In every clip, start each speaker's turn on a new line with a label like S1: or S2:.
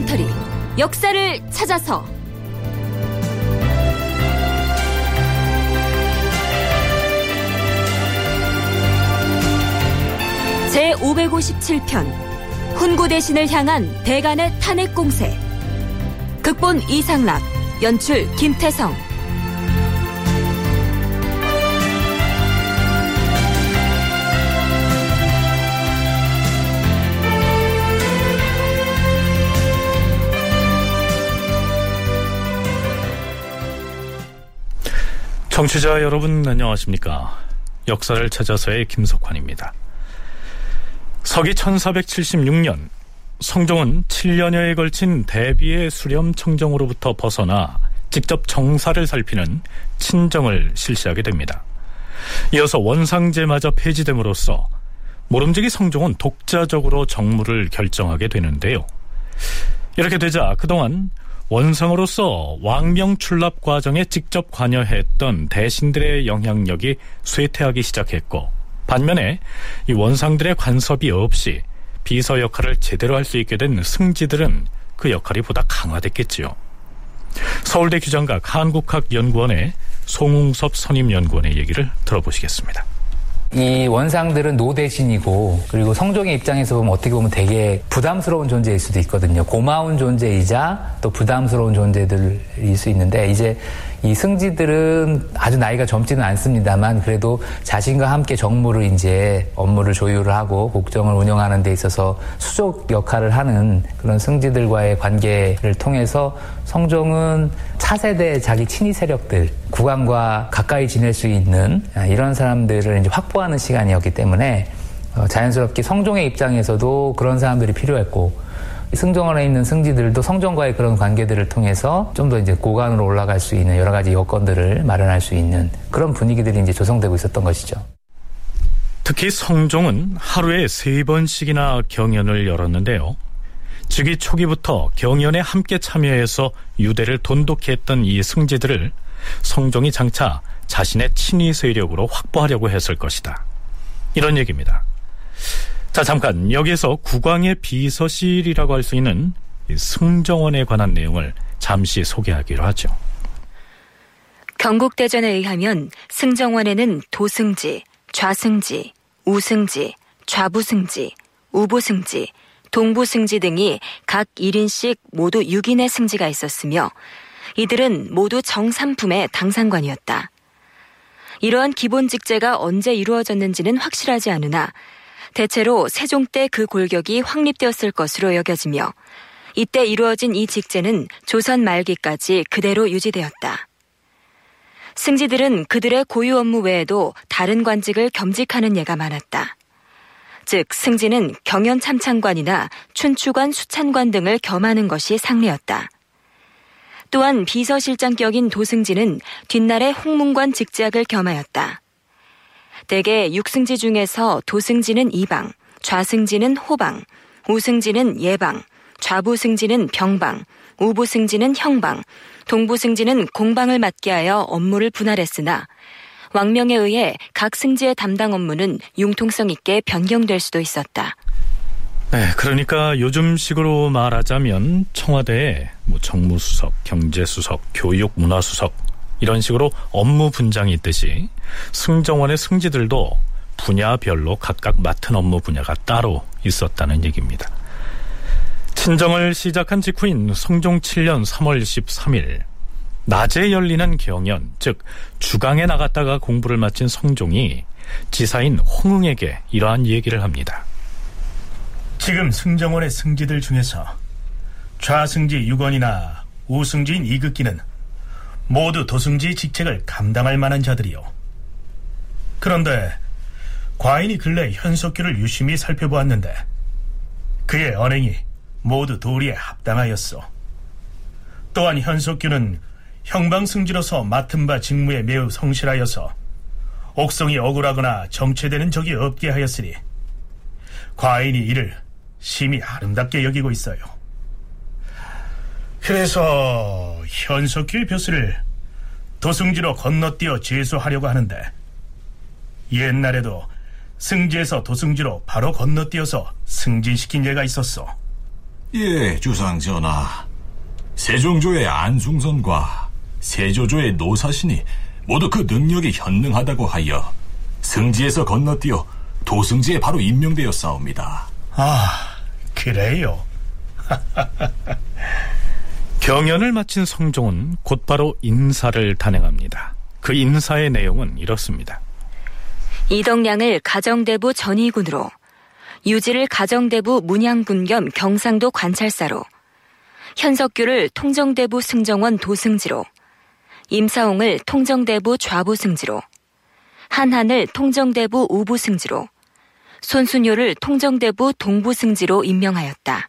S1: 다큐멘터리 역사를 찾아서. 제 557편 훈구 대신을 향한 대간의 탄핵 공세. 극본 이상락 연출 김태성
S2: 청취자 여러분 안녕하십니까 역사를 찾아서의 김석환입니다 서기 1476년 성종은 7년여에 걸친 대비의 수렴 청정으로부터 벗어나 직접 정사를 살피는 친정을 실시하게 됩니다. 이어서 원상제마저 폐지됨으로써 모름지기 성종은 독자적으로 정무를 결정하게 되는데요. 이렇게 되자 그동안 원상으로서 왕명 출납 과정에 직접 관여했던 대신들의 영향력이 쇠퇴하기 시작했고 반면에 이 원상들의 간섭이 없이 비서 역할을 제대로 할 수 있게 된 승지들은 그 역할이 보다 강화됐겠지요. 서울대 규장각 한국학연구원의 송웅섭 선임연구원의 얘기를 들어보시겠습니다.
S3: 이 원상들은 노대신이고 그리고 성종의 입장에서 보면 어떻게 보면 되게 부담스러운 존재일 수도 있거든요. 고마운 존재이자 또 부담스러운 존재들일 수 있는데 이제 이 승지들은 아주 나이가 젊지는 않습니다만 그래도 자신과 함께 정무를 이제 업무를 조율을 하고 국정을 운영하는 데 있어서 수족 역할을 하는 그런 승지들과의 관계를 통해서 성종은 차세대 자기 친위 세력들 국왕과 가까이 지낼 수 있는 이런 사람들을 이제 확보하는 시간이었기 때문에 어, 자연스럽게 성종의 입장에서도 그런 사람들이 필요했고 승정원에 있는 승지들도 성정과의 그런 관계들을 통해서 좀 더 이제 고관으로 올라갈 수 있는 여러 가지 여건들을 마련할 수 있는 그런 분위기들이 이제 조성되고 있었던 것이죠.
S2: 특히 성종은 하루에 세 번씩이나 경연을 열었는데요. 즉위 초기부터 경연에 함께 참여해서 유대를 돈독히 했던 이 승지들을 성종이 장차 자신의 친위 세력으로 확보하려고 했을 것이다. 이런 얘기입니다. 자, 잠깐 여기에서 국왕의 비서실이라고 할 수 있는 승정원에 관한 내용을 잠시 소개하기로 하죠.
S1: 경국대전에 의하면 승정원에는 도승지, 좌승지, 우승지, 좌부승지, 우부승지, 동부승지 등이 각 1인씩 모두 6인의 승지가 있었으며 이들은 모두 정삼품의 당상관이었다. 이러한 기본 직제가 언제 이루어졌는지는 확실하지 않으나 대체로 세종 때 그 골격이 확립되었을 것으로 여겨지며 이때 이루어진 이 직제는 조선 말기까지 그대로 유지되었다. 승지들은 그들의 고유 업무 외에도 다른 관직을 겸직하는 예가 많았다. 즉, 승지는 경연 참찬관이나 춘추관 수찬관 등을 겸하는 것이 상례였다. 또한 비서실장격인 도승지는 뒷날에 홍문관 직제학을 겸하였다. 대개 육승지 중에서 도승지는 이방, 좌승지는 호방, 우승지는 예방, 좌부승지는 병방, 우부승지는 형방, 동부승지는 공방을 맡게 하여 업무를 분할했으나 왕명에 의해 각 승지의 담당 업무는 융통성 있게 변경될 수도 있었다.
S2: 네, 그러니까 요즘식으로 말하자면 청와대에 뭐 정무수석, 경제수석, 교육 문화수석 이런 식으로 업무 분장이 있듯이 승정원의 승지들도 분야별로 각각 맡은 업무 분야가 따로 있었다는 얘기입니다. 친정을 시작한 직후인 성종 7년 3월 13일 낮에 열리는 경연, 즉 주강에 나갔다가 공부를 마친 성종이 지사인 홍응에게 이러한 얘기를 합니다.
S4: 지금 승정원의 승지들 중에서 좌승지 6원이나 우승지인 이극기는 모두 도승지 직책을 감당할 만한 자들이요. 그런데 과인이 근래 현석규를 유심히 살펴보았는데 그의 언행이 모두 도리에 합당하였어. 또한 현석규는 형방승지로서 맡은 바 직무에 매우 성실하여서 옥성이 억울하거나 정체되는 적이 없게 하였으니 과인이 이를 심히 아름답게 여기고 있어요. 그래서 현석규의 벼슬을 도승지로 건너뛰어 제수하려고 하는데 옛날에도 승지에서 도승지로 바로 건너뛰어서 승진시킨 예가 있었어.
S5: 예, 주상 전하. 세종조의 안중선과 세조조의 노사신이 모두 그 능력이 현능하다고 하여 승지에서 건너뛰어 도승지에 바로 임명되었사옵니다.
S4: 아, 그래요.
S2: 경연을 마친 성종은 곧바로 인사를 단행합니다. 그 인사의 내용은 이렇습니다.
S1: 이덕량을 가정대부 전의군으로, 유지를 가정대부 문양군 겸 경상도 관찰사로, 현석규를 통정대부 승정원 도승지로, 임사홍을 통정대부 좌부승지로, 한한을 통정대부 우부승지로, 손순효를 통정대부 동부승지로 임명하였다.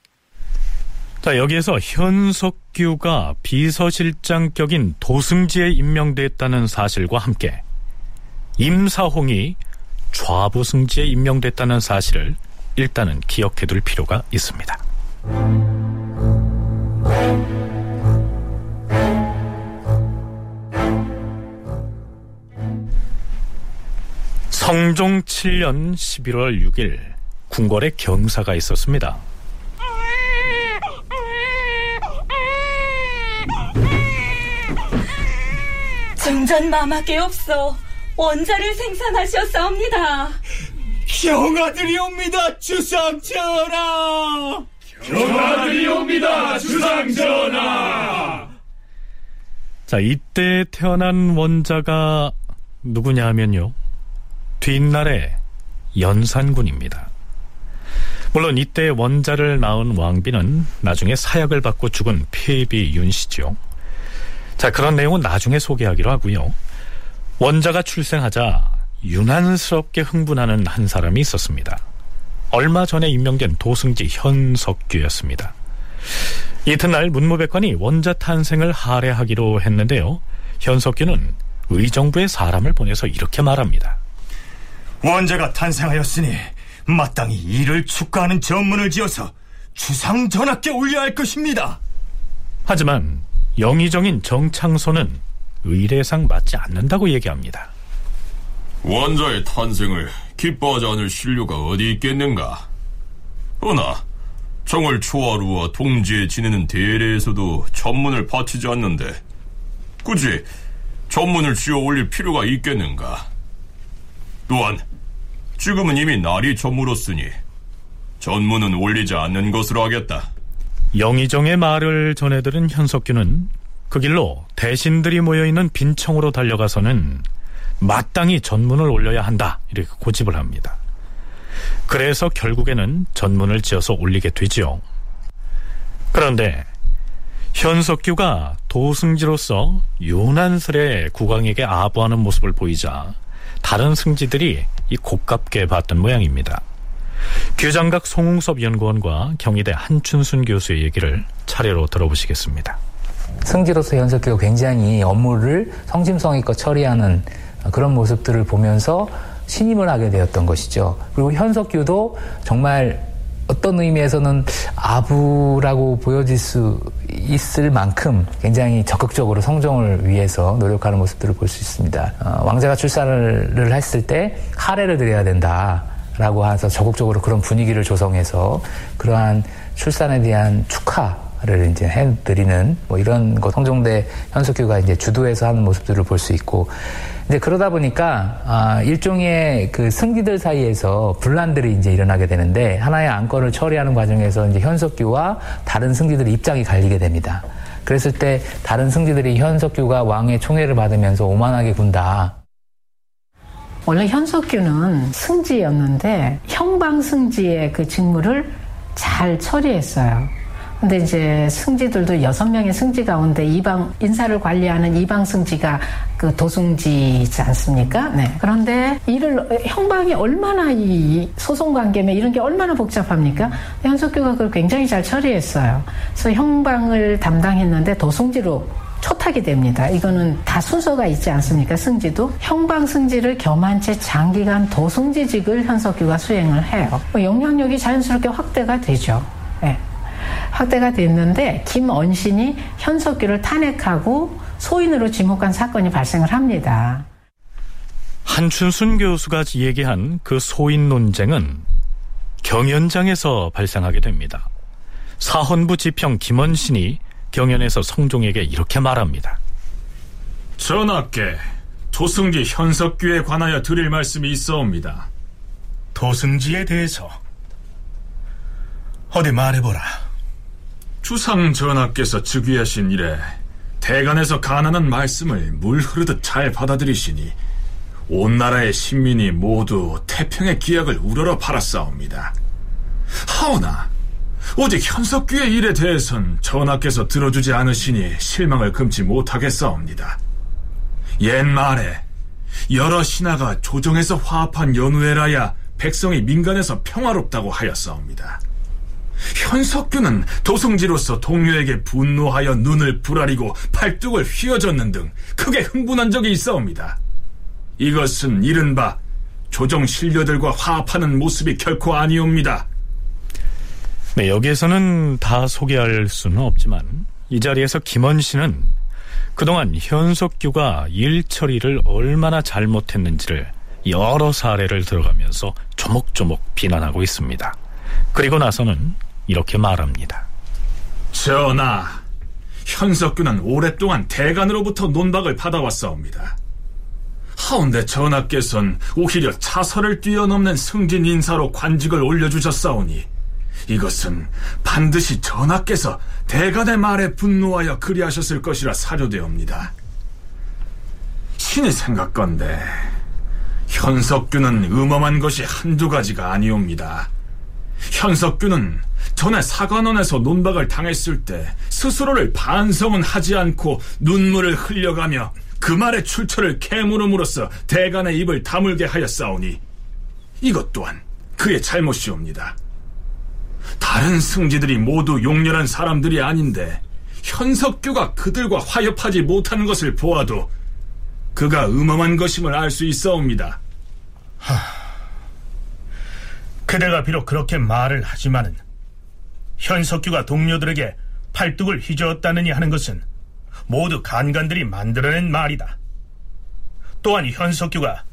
S2: 자, 여기에서 현석규가 비서실장격인 도승지에 임명됐다는 사실과 함께 임사홍이 좌부승지에 임명됐다는 사실을 일단은 기억해 둘 필요가 있습니다. 성종 7년 11월 6일 궁궐에 경사가 있었습니다.
S6: 증전 마마께 없어 원자를 생산하셨사옵니다.
S7: 경아들이 옵니다, 주상 전하.
S4: 경아들이 옵니다, 주상 전하.
S2: 자, 이때 태어난 원자가 누구냐 하면요. 뒷날에 연산군입니다. 물론 이때 원자를 낳은 왕비는 나중에 사약을 받고 죽은 폐비 윤씨죠. 자, 그런 내용은 나중에 소개하기로 하고요. 원자가 출생하자 유난스럽게 흥분하는 한 사람이 있었습니다. 얼마 전에 임명된 도승지 현석규였습니다. 이튿날 문무백관이 원자 탄생을 할애하기로 했는데요. 현석규는 의정부에 사람을 보내서 이렇게 말합니다.
S7: 원자가 탄생하였으니 마땅히 이를 축하하는 전문을 지어서 주상 전하께 올려야 할 것입니다.
S2: 하지만 영의정인 정창소는 의례상 맞지 않는다고 얘기합니다.
S8: 원자의 탄생을 기뻐하지 않을 신료가 어디 있겠는가? 허나 정월 초하루와 동지에 지내는 대례에서도 전문을 바치지 않는데 굳이 전문을 지어 올릴 필요가 있겠는가? 또한 지금은 이미 날이 저물었으니 전문은 올리지 않는 것으로 하겠다.
S2: 영의정의 말을 전해들은 현석규는 그 길로 대신들이 모여있는 빈청으로 달려가서는 마땅히 전문을 올려야 한다 이렇게 고집을 합니다. 그래서 결국에는 전문을 지어서 올리게 되지요. 그런데 현석규가 도승지로서 유난스레 국왕에게 아부하는 모습을 보이자 다른 승지들이 이 곱깝게 봤던 모양입니다. 규장각 송웅섭 연구원과 경희대 한춘순 교수의 얘기를 차례로 들어보시겠습니다.
S3: 승지로서 현석규가 굉장히 업무를 성심성의껏 처리하는 그런 모습들을 보면서 신임을 하게 되었던 것이죠. 그리고 현석규도 정말 어떤 의미에서는 아부라고 보여질 수 있을 만큼 굉장히 적극적으로 성종을 위해서 노력하는 모습들을 볼 수 있습니다. 어, 왕자가 출산을 했을 때 할애를 드려야 된다 라고 해서 적극적으로 그런 분위기를 조성해서 그러한 출산에 대한 축하를 이제 해드리는 뭐 이런 것 성종대 현석규가 이제 주도해서 하는 모습들을 볼 수 있고 이제 그러다 보니까 아, 일종의 그 승기들 사이에서 분란들이 이제 일어나게 되는데 하나의 안건을 처리하는 과정에서 이제 현석규와 다른 승지들의 입장이 갈리게 됩니다. 그랬을 때 다른 승지들이 현석규가 왕의 총애를 받으면서 오만하게 군다.
S9: 원래 현석규는 승지였는데 형방 승지의 그 직무를 잘 처리했어요. 근데 이제 승지들도 여섯 명의 승지 가운데 이방 인사를 관리하는 이방 승지가 그 도승지지 않습니까? 네. 그런데 이를 형방이 얼마나 이 소송 관계면 이런 게 얼마나 복잡합니까? 현석규가 그걸 굉장히 잘 처리했어요. 그래서 형방을 담당했는데 도승지로 초탁이 됩니다. 이거는 다 순서가 있지 않습니까? 승지도 형방 승지를 겸한 채 장기간 도승지직을 현석규가 수행을 해요. 뭐 영향력이 자연스럽게 확대가 되죠. 네. 확대가 됐는데 김언신이 현석규를 탄핵하고 소인으로 지목한 사건이 발생을 합니다.
S2: 한춘순 교수가 얘기한 그 소인 논쟁은 경연장에서 발생하게 됩니다. 사헌부 지평 김원신이 경연에서 성종에게 이렇게 말합니다.
S10: 전하께 도승지 현석규에 관하여 드릴 말씀이 있어옵니다.
S4: 도승지에 대해서 어디 말해보라.
S10: 주상 전하께서 즉위하신 이래 대간에서 가난한 말씀을 물 흐르듯 잘 받아들이시니 온 나라의 신민이 모두 태평의 기약을 우러러 팔았사옵니다. 하오나 오직 현석규의 일에 대해선 전하께서 들어주지 않으시니 실망을 금치 못하겠사옵니다. 옛말에 여러 신하가 조정에서 화합한 연후에라야 백성이 민간에서 평화롭다고 하였사옵니다. 현석규는 도성지로서 동료에게 분노하여 눈을 부라리고 팔뚝을 휘어졌는 등 크게 흥분한 적이 있사옵니다. 이것은 이른바 조정 신료들과 화합하는 모습이 결코 아니옵니다.
S2: 네, 여기에서는 다 소개할 수는 없지만 이 자리에서 김원신은 그동안 현석규가 일 처리를 얼마나 잘못했는지를 여러 사례를 들어가면서 조목조목 비난하고 있습니다. 그리고 나서는 이렇게 말합니다.
S10: 전하, 현석규는 오랫동안 대간으로부터 논박을 받아왔사옵니다. 하운데 전하께선 오히려 차설을 뛰어넘는 승진 인사로 관직을 올려주셨사오니 이것은 반드시 전하께서 대간의 말에 분노하여 그리하셨을 것이라 사료되옵니다. 신이 생각건데 현석규는 음험한 것이 한두 가지가 아니옵니다. 현석규는 전에 사관원에서 논박을 당했을 때 스스로를 반성은 하지 않고 눈물을 흘려가며 그 말의 출처를 캐물음으로써 대간의 입을 다물게 하였사오니 이것 또한 그의 잘못이옵니다. 다른 승지들이 모두 용렬한 사람들이 아닌데 현석규가 그들과 화협하지 못하는 것을 보아도 그가 음험한 것임을 알 수 있사옵니다.
S4: 하... 그대가 비록 그렇게 말을 하지만은 현석규가 동료들에게 팔뚝을 휘저었다느니 하는 것은 모두 간간들이 만들어낸 말이다. 또한 현석규가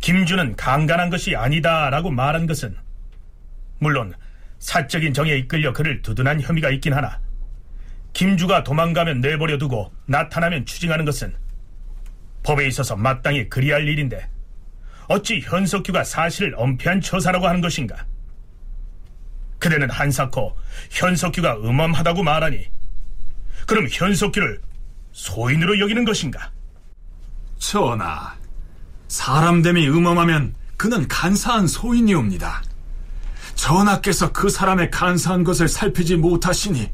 S4: 김주는 강간한 것이 아니다라고 말한 것은 물론 사적인 정에 이끌려 그를 두둔한 혐의가 있긴 하나 김주가 도망가면 내버려 두고 나타나면 추징하는 것은 법에 있어서 마땅히 그리할 일인데 어찌 현석규가 사실을 엄폐한 처사라고 하는 것인가? 그대는 한사코 현석규가 음험하다고 말하니 그럼 현석규를 소인으로 여기는 것인가?
S10: 전하, 사람 됨이 음험하면 그는 간사한 소인이옵니다. 전하께서 그 사람의 간사한 것을 살피지 못하시니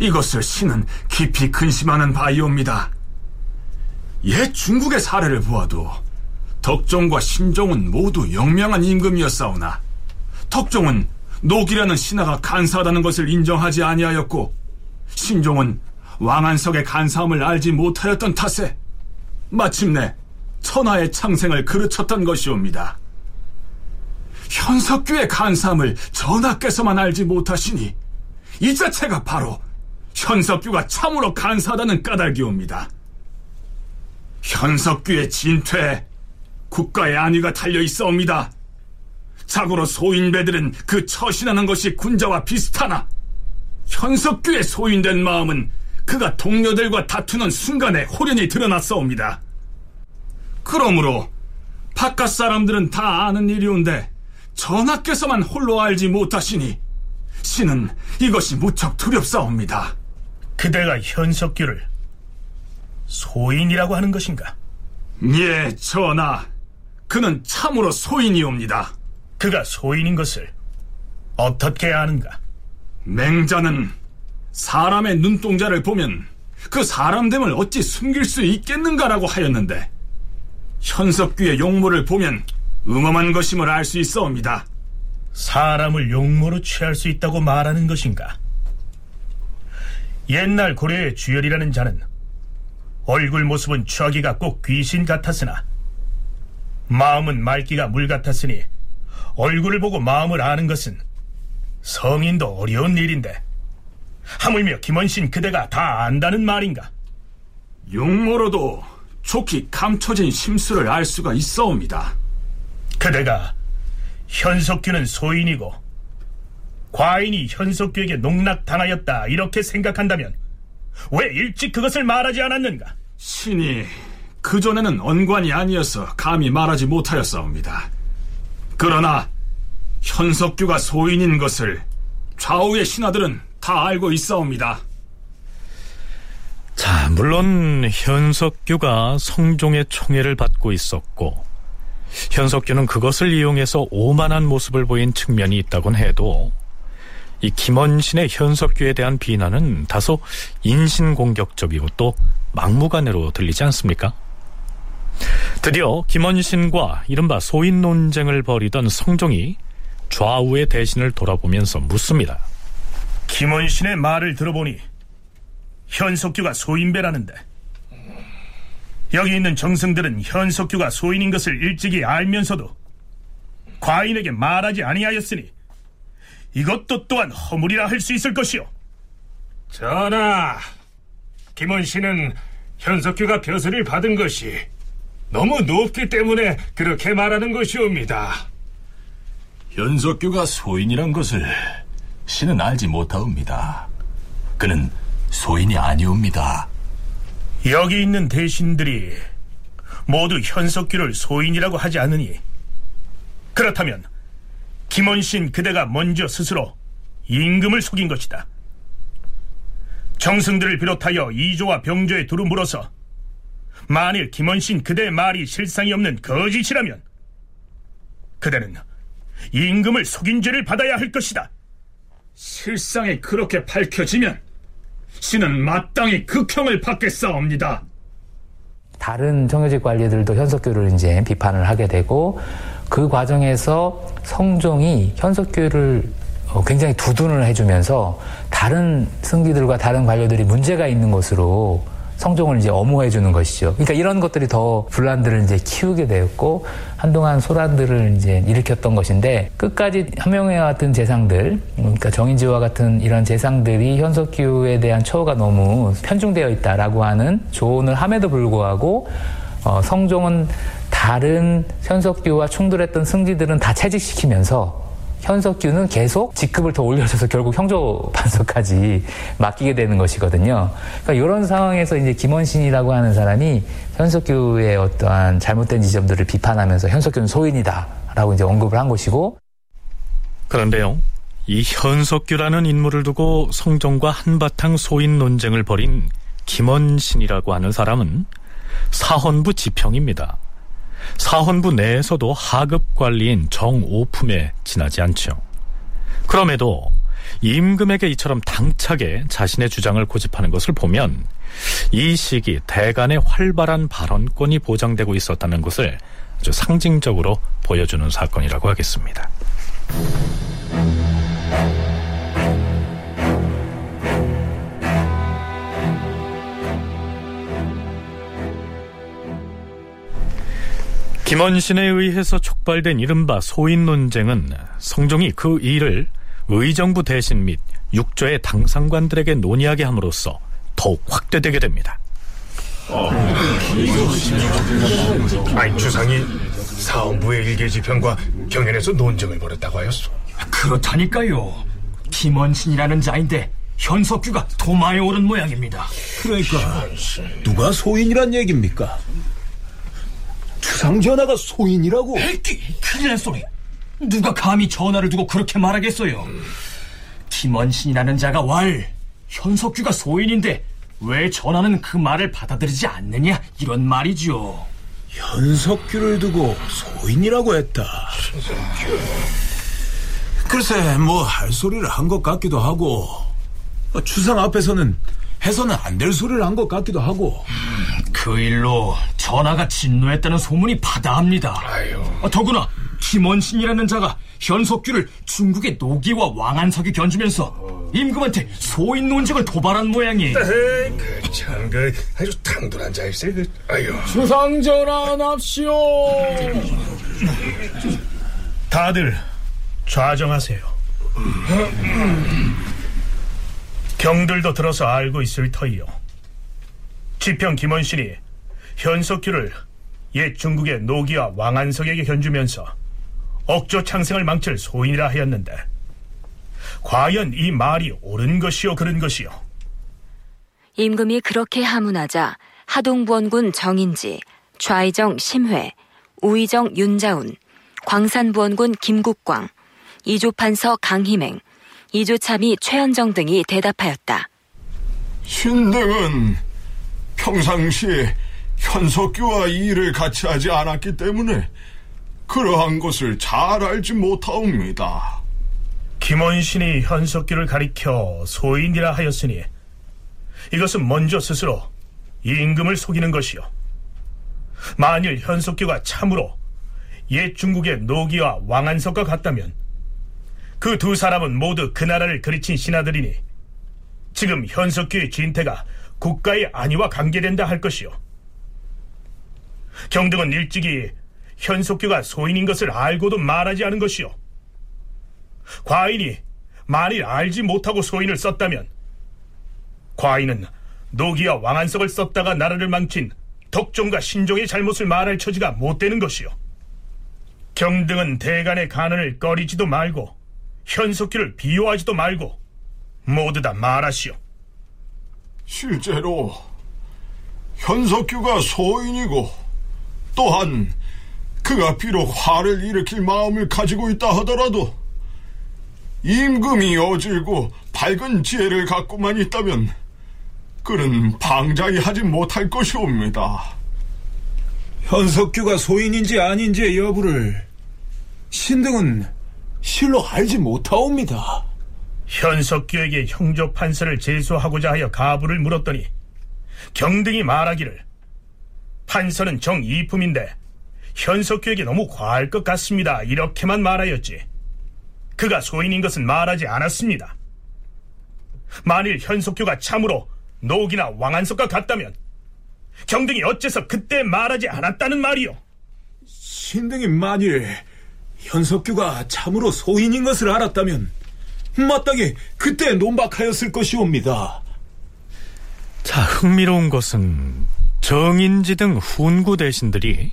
S10: 이것을 신은 깊이 근심하는 바이옵니다. 옛 중국의 사례를 보아도 덕종과 신종은 모두 영명한 임금이었사오나 덕종은 녹이라는 신하가 간사하다는 것을 인정하지 아니하였고 신종은 왕안석의 간사함을 알지 못하였던 탓에 마침내 천하의 창생을 그르쳤던 것이옵니다. 현석규의 간사함을 전하께서만 알지 못하시니 이 자체가 바로 현석규가 참으로 간사하다는 까닭이옵니다. 현석규의 진퇴에 국가의 안위가 달려 있어옵니다. 자고로 소인배들은 그 처신하는 것이 군자와 비슷하나 현석규의 소인된 마음은 그가 동료들과 다투는 순간에 호련히 드러났사옵니다. 그러므로 바깥 사람들은 다 아는 일이온데 전하께서만 홀로 알지 못하시니 신은 이것이 무척 두렵사옵니다.
S4: 그대가 현석규를 소인이라고 하는 것인가?
S10: 예, 전하. 그는 참으로 소인이옵니다.
S4: 그가 소인인 것을 어떻게 아는가?
S10: 맹자는 사람의 눈동자를 보면 그 사람됨을 어찌 숨길 수 있겠는가라고 하였는데 현석규의 용모를 보면 음험한 것임을 알 수 있어옵니다.
S4: 사람을 용모로 취할 수 있다고 말하는 것인가? 옛날 고려의 주열이라는 자는 얼굴 모습은 취하기가 꼭 귀신 같았으나 마음은 맑기가 물 같았으니 얼굴을 보고 마음을 아는 것은 성인도 어려운 일인데 하물며 김원신 그대가 다 안다는 말인가?
S10: 용모로도 좋게 감춰진 심수를 알 수가 있어옵니다.
S4: 그대가 현석규는 소인이고 과인이 현석규에게 농락당하였다 이렇게 생각한다면 왜 일찍 그것을 말하지 않았는가?
S10: 신이 그전에는 언관이 아니어서 감히 말하지 못하였사옵니다. 그러나 현석규가 소인인 것을 좌우의 신하들은 다 알고 있사옵니다.
S2: 자, 물론 현석규가 성종의 총애를 받고 있었고 현석규는 그것을 이용해서 오만한 모습을 보인 측면이 있다곤 해도 이 김원신의 현석규에 대한 비난은 다소 인신공격적이고 또 막무가내로 들리지 않습니까? 드디어 김원신과 이른바 소인 논쟁을 벌이던 성종이 좌우의 대신을 돌아보면서 묻습니다.
S4: 김원신의 말을 들어보니 현석규가 소인배라는데 여기 있는 정승들은 현석규가 소인인 것을 일찍이 알면서도 과인에게 말하지 아니하였으니 이것도 또한 허물이라 할 수 있을 것이오.
S11: 전하, 김원 씨는 현석규가 벼슬을 받은 것이 너무 높기 때문에 그렇게 말하는 것이옵니다.
S5: 현석규가 소인이란 것을 신은 알지 못하옵니다. 그는 소인이 아니옵니다.
S4: 여기 있는 대신들이 모두 현석규를 소인이라고 하지 않으니 그렇다면 김원신 그대가 먼저 스스로 임금을 속인 것이다. 정승들을 비롯하여 이조와 병조에 두루 물어서 만일 김원신 그대의 말이 실상이 없는 거짓이라면 그대는 임금을 속인 죄를 받아야 할 것이다.
S10: 실상이 그렇게 밝혀지면 신은 마땅히 극형을 받겠사옵니다.
S3: 다른 청요직 관리들도 현석규를 이제 비판을 하게 되고 그 과정에서 성종이 현석규를 어, 굉장히 두둔을 해주면서 다른 승기들과 다른 관료들이 문제가 있는 것으로 성종을 이제 엄호해 주는 것이죠. 그러니까 이런 것들이 더 분란들을 이제 키우게 되었고 한동안 소란들을 이제 일으켰던 것인데 끝까지 함명회와 같은 재상들, 그러니까 정인지와 같은 이런 재상들이 현석규에 대한 처우가 너무 편중되어 있다라고 하는 조언을 함에도 불구하고 어, 성종은 다른 현석규와 충돌했던 승지들은 다 채직시키면서 현석규는 계속 직급을 더 올려줘서 결국 형조 반석까지 맡기게 되는 것이거든요. 그러니까 이런 상황에서 이제 김원신이라고 하는 사람이 현석규의 어떠한 잘못된 지점들을 비판하면서 현석규는 소인이다라고 이제 언급을 한 것이고
S2: 그런데요. 이 현석규라는 인물을 두고 성종과 한바탕 소인 논쟁을 벌인 김원신이라고 하는 사람은 사헌부 지평입니다. 사헌부 내에서도 하급 관리인 정오품에 지나지 않죠. 그럼에도 임금에게 이처럼 당차게 자신의 주장을 고집하는 것을 보면 이 시기 대간의 활발한 발언권이 보장되고 있었다는 것을 아주 상징적으로 보여주는 사건이라고 하겠습니다. 김원신에 의해서 촉발된 이른바 소인 논쟁은 성종이 그 일을 의정부 대신 및 육조의 당상관들에게 논의하게 함으로써 더욱 확대되게 됩니다.
S11: 아니 주상이 사헌부의 일개지편과 경연에서 논쟁을 벌였다고 하였소.
S7: 그렇다니까요. 김원신이라는 자인데 현석규가 도마에 오른 모양입니다.
S12: 그러니까 누가 소인이란 얘기입니까? 주상 전하가 소인이라고?
S7: 큰일 날 소리. 누가 감히 전하를 두고 그렇게 말하겠어요. 김원신이라는 자가 왈 현석규가 소인인데 왜 전하는 그 말을 받아들이지 않느냐 이런 말이죠.
S12: 현석규를 두고 소인이라고 했다. 글쎄 뭐 할 소리를 한 것 같기도 하고 주상 앞에서는 해서는 안 될 소리를 한 것 같기도 하고
S7: 그 일로 전하가 진노했다는 소문이 바다합니다. 아, 더구나 김원신이라는 자가 현석규를 중국의 노기와 왕안석이 견주면서 임금한테 소인 논쟁을 도발한 모양이.
S11: 참, 그 아주 당돌한 자일세. 그, 아유.
S10: 주상전하 납시오.
S4: 다들 좌정하세요. 경들도 들어서 알고 있을 터이요. 지평 김원신이 현석규를 옛 중국의 노기와 왕안석에게 견주면서 억조 창생을 망칠 소인이라 하였는데 과연 이 말이 옳은 것이요 그른 것이요
S1: 임금이 그렇게 하문하자 하동부원군 정인지, 좌의정 심회, 우의정 윤자운, 광산부원군 김국광, 이조판서 강희맹, 이조참의 최현정 등이 대답하였다.
S13: 신등은 평상시에 현석규와 이 일을 같이 하지 않았기 때문에 그러한 것을 잘 알지 못하옵니다.
S4: 김원신이 현석규를 가리켜 소인이라 하였으니 이것은 먼저 스스로 임금을 속이는 것이요. 만일 현석규가 참으로 옛 중국의 노기와 왕안석과 같다면 그 두 사람은 모두 그 나라를 그리친 신하들이니 지금 현석규의 진태가 국가의 안위와 관계된다 할 것이요. 경등은 일찍이 현석규가 소인인 것을 알고도 말하지 않은 것이요. 과인이 만일 알지 못하고 소인을 썼다면 과인은 노기와 왕안석을 썼다가 나라를 망친 덕종과 신종의 잘못을 말할 처지가 못 되는 것이요. 경등은 대간의 간언을 꺼리지도 말고 현석규를 비호하지도 말고 모두 다 말하시오.
S13: 실제로 현석규가 소인이고 또한 그가 비록 화를 일으킬 마음을 가지고 있다 하더라도 임금이 어질고 밝은 지혜를 갖고만 있다면 그는 방자히 하지 못할 것이옵니다.
S12: 현석규가 소인인지 아닌지의 여부를 신등은 실로 알지 못하옵니다.
S4: 현석규에게 형조 판서를 제소하고자 하여 가부를 물었더니 경등이 말하기를 판서는 정이품인데 현석규에게 너무 과할 것 같습니다. 이렇게만 말하였지. 그가 소인인 것은 말하지 않았습니다. 만일 현석규가 참으로 노기나 왕안석과 같다면 경등이 어째서 그때 말하지 않았다는 말이오?
S12: 신등이 만일 현석규가 참으로 소인인 것을 알았다면 마땅히 그때 논박하였을 것이옵니다.
S2: 자, 흥미로운 것은 정인지 등 훈구 대신들이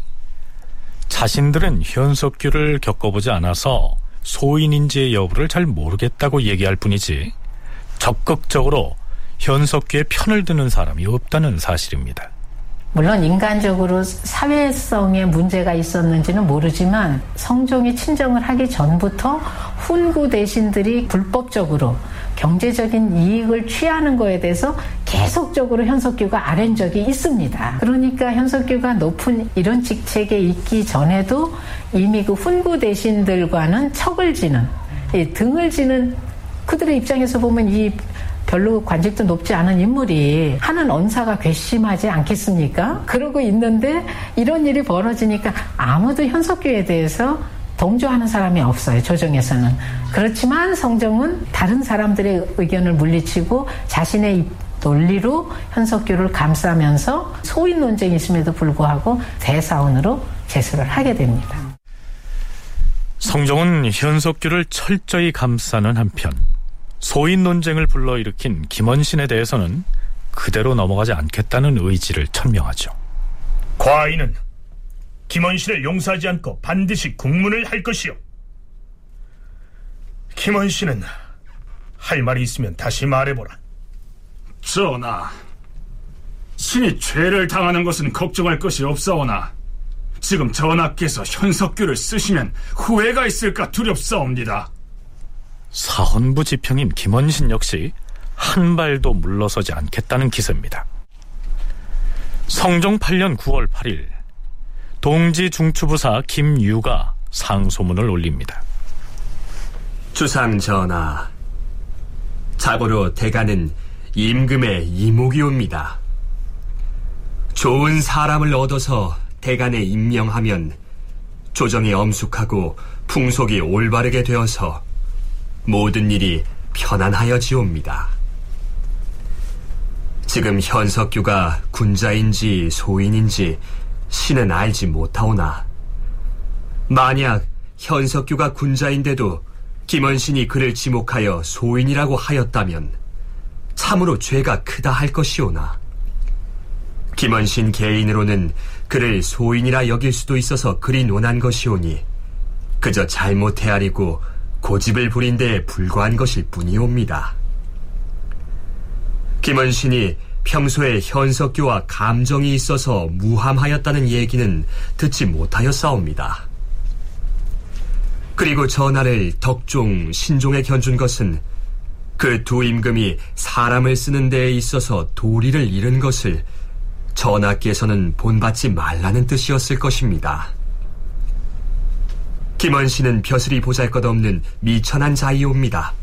S2: 자신들은 현석규를 겪어보지 않아서 소인인지의 여부를 잘 모르겠다고 얘기할 뿐이지 적극적으로 현석규의 편을 드는 사람이 없다는 사실입니다.
S9: 물론 인간적으로 사회성에 문제가 있었는지는 모르지만 성종이 친정을 하기 전부터 훈구 대신들이 불법적으로 경제적인 이익을 취하는 거에 대해서 계속적으로 현석규가 아랜 적이 있습니다. 그러니까 현석규가 높은 이런 직책에 있기 전에도 이미 그 훈구 대신들과는 척을 지는 등을 지는 그들의 입장에서 보면 이 별로 관직도 높지 않은 인물이 하는 언사가 괘씸하지 않겠습니까? 그러고 있는데 이런 일이 벌어지니까 아무도 현석규에 대해서 동조하는 사람이 없어요, 조정에서는. 그렇지만 성종은 다른 사람들의 의견을 물리치고 자신의 논리로 현석규를 감싸면서 소인 논쟁이 있음에도 불구하고 대사원으로 제수를 하게 됩니다.
S2: 성종은 현석규를 철저히 감싸는 한편 소인 논쟁을 불러일으킨 김원신에 대해서는 그대로 넘어가지 않겠다는 의지를 천명하죠.
S4: 과인은 김원신을 용서하지 않고 반드시 국문을 할 것이요. 김원신은 할 말이 있으면 다시 말해보라.
S10: 전하, 신이 죄를 당하는 것은 걱정할 것이 없사오나 지금 전하께서 현석규를 쓰시면 후회가 있을까 두렵사옵니다.
S2: 사헌부 지평인 김원신 역시 한 발도 물러서지 않겠다는 기세입니다. 성종 8년 9월 8일 동지 중추부사 김유가 상소문을 올립니다.
S14: 주상 전하, 자고로 대가는 임금의 이목이옵니다. 좋은 사람을 얻어서 대간에 임명하면 조정이 엄숙하고 풍속이 올바르게 되어서 모든 일이 편안하여지옵니다. 지금 현석규가 군자인지 소인인지 신은 알지 못하오나 만약 현석규가 군자인데도 김원신이 그를 지목하여 소인이라고 하였다면 참으로 죄가 크다 할 것이오나 김원신 개인으로는 그를 소인이라 여길 수도 있어서 그리 논한 것이오니 그저 잘못 헤아리고 고집을 부린 데 불과한 것일 뿐이옵니다. 김원신이 평소에 현석규와 감정이 있어서 무함하였다는 얘기는 듣지 못하였사옵니다. 그리고 전하를 덕종, 신종에 견준 것은 그 두 임금이 사람을 쓰는 데에 있어서 도리를 잃은 것을 전하께서는 본받지 말라는 뜻이었을 것입니다. 김원신은 벼슬이 보잘것없는 미천한 자이옵니다.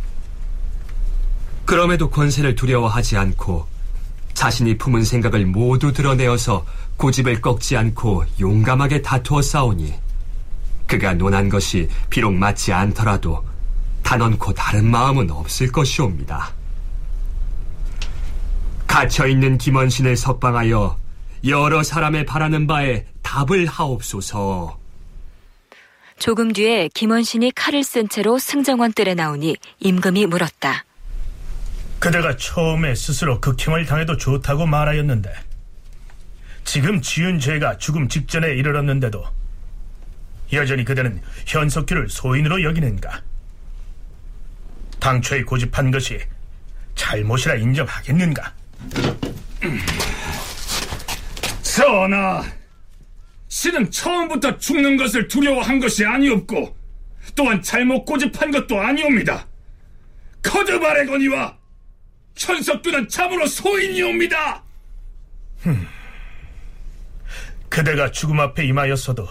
S14: 그럼에도 권세를 두려워하지 않고 자신이 품은 생각을 모두 드러내어서 고집을 꺾지 않고 용감하게 다투어 싸우니 그가 논한 것이 비록 맞지 않더라도 단언코 다른 마음은 없을 것이옵니다. 갇혀있는 김원신을 석방하여 여러 사람의 바라는 바에 답을 하옵소서.
S1: 조금 뒤에 김원신이 칼을 쓴 채로 승정원 뜰에 나오니 임금이 물었다.
S4: 그대가 처음에 스스로 극형을 당해도 좋다고 말하였는데 지금 지은 죄가 죽음 직전에 이르렀는데도 여전히 그대는 현석규를 소인으로 여기는가? 당초에 고집한 것이 잘못이라 인정하겠는가?
S10: 전하, 신은 처음부터 죽는 것을 두려워한 것이 아니었고 또한 잘못 고집한 것도 아니옵니다. 거듭말해거니와 현석규는 참으로 소인이옵니다.
S4: 흠, 그대가 죽음 앞에 임하였어도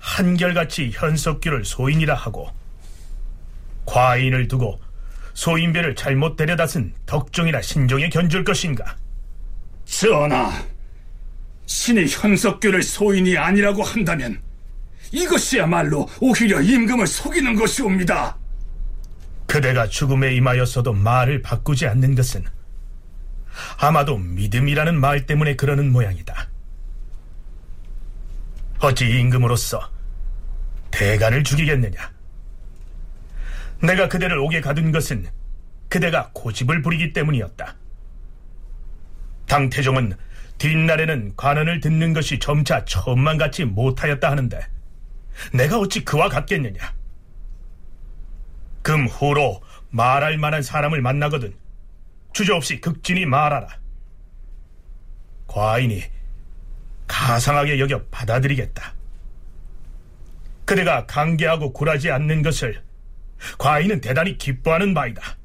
S4: 한결같이 현석규를 소인이라 하고 과인을 두고 소인배를 잘못 데려다 쓴 덕종이나 신종에 견줄 것인가?
S10: 전하, 신이 현석규를 소인이 아니라고 한다면 이것이야말로 오히려 임금을 속이는 것이옵니다.
S4: 그대가 죽음에 임하였어도 말을 바꾸지 않는 것은 아마도 믿음이라는 말 때문에 그러는 모양이다. 어찌 임금으로서 대간을 죽이겠느냐? 내가 그대를 옥에 가둔 것은 그대가 고집을 부리기 때문이었다. 당태종은 뒷날에는 관원을 듣는 것이 점차 처음만 같지 못하였다 하는데 내가 어찌 그와 같겠느냐? 금 후로 말할 만한 사람을 만나거든 주저없이 극진히 말하라. 과인이 가상하게 여겨 받아들이겠다. 그대가 강개하고 굴하지 않는 것을 과인은 대단히 기뻐하는 바이다.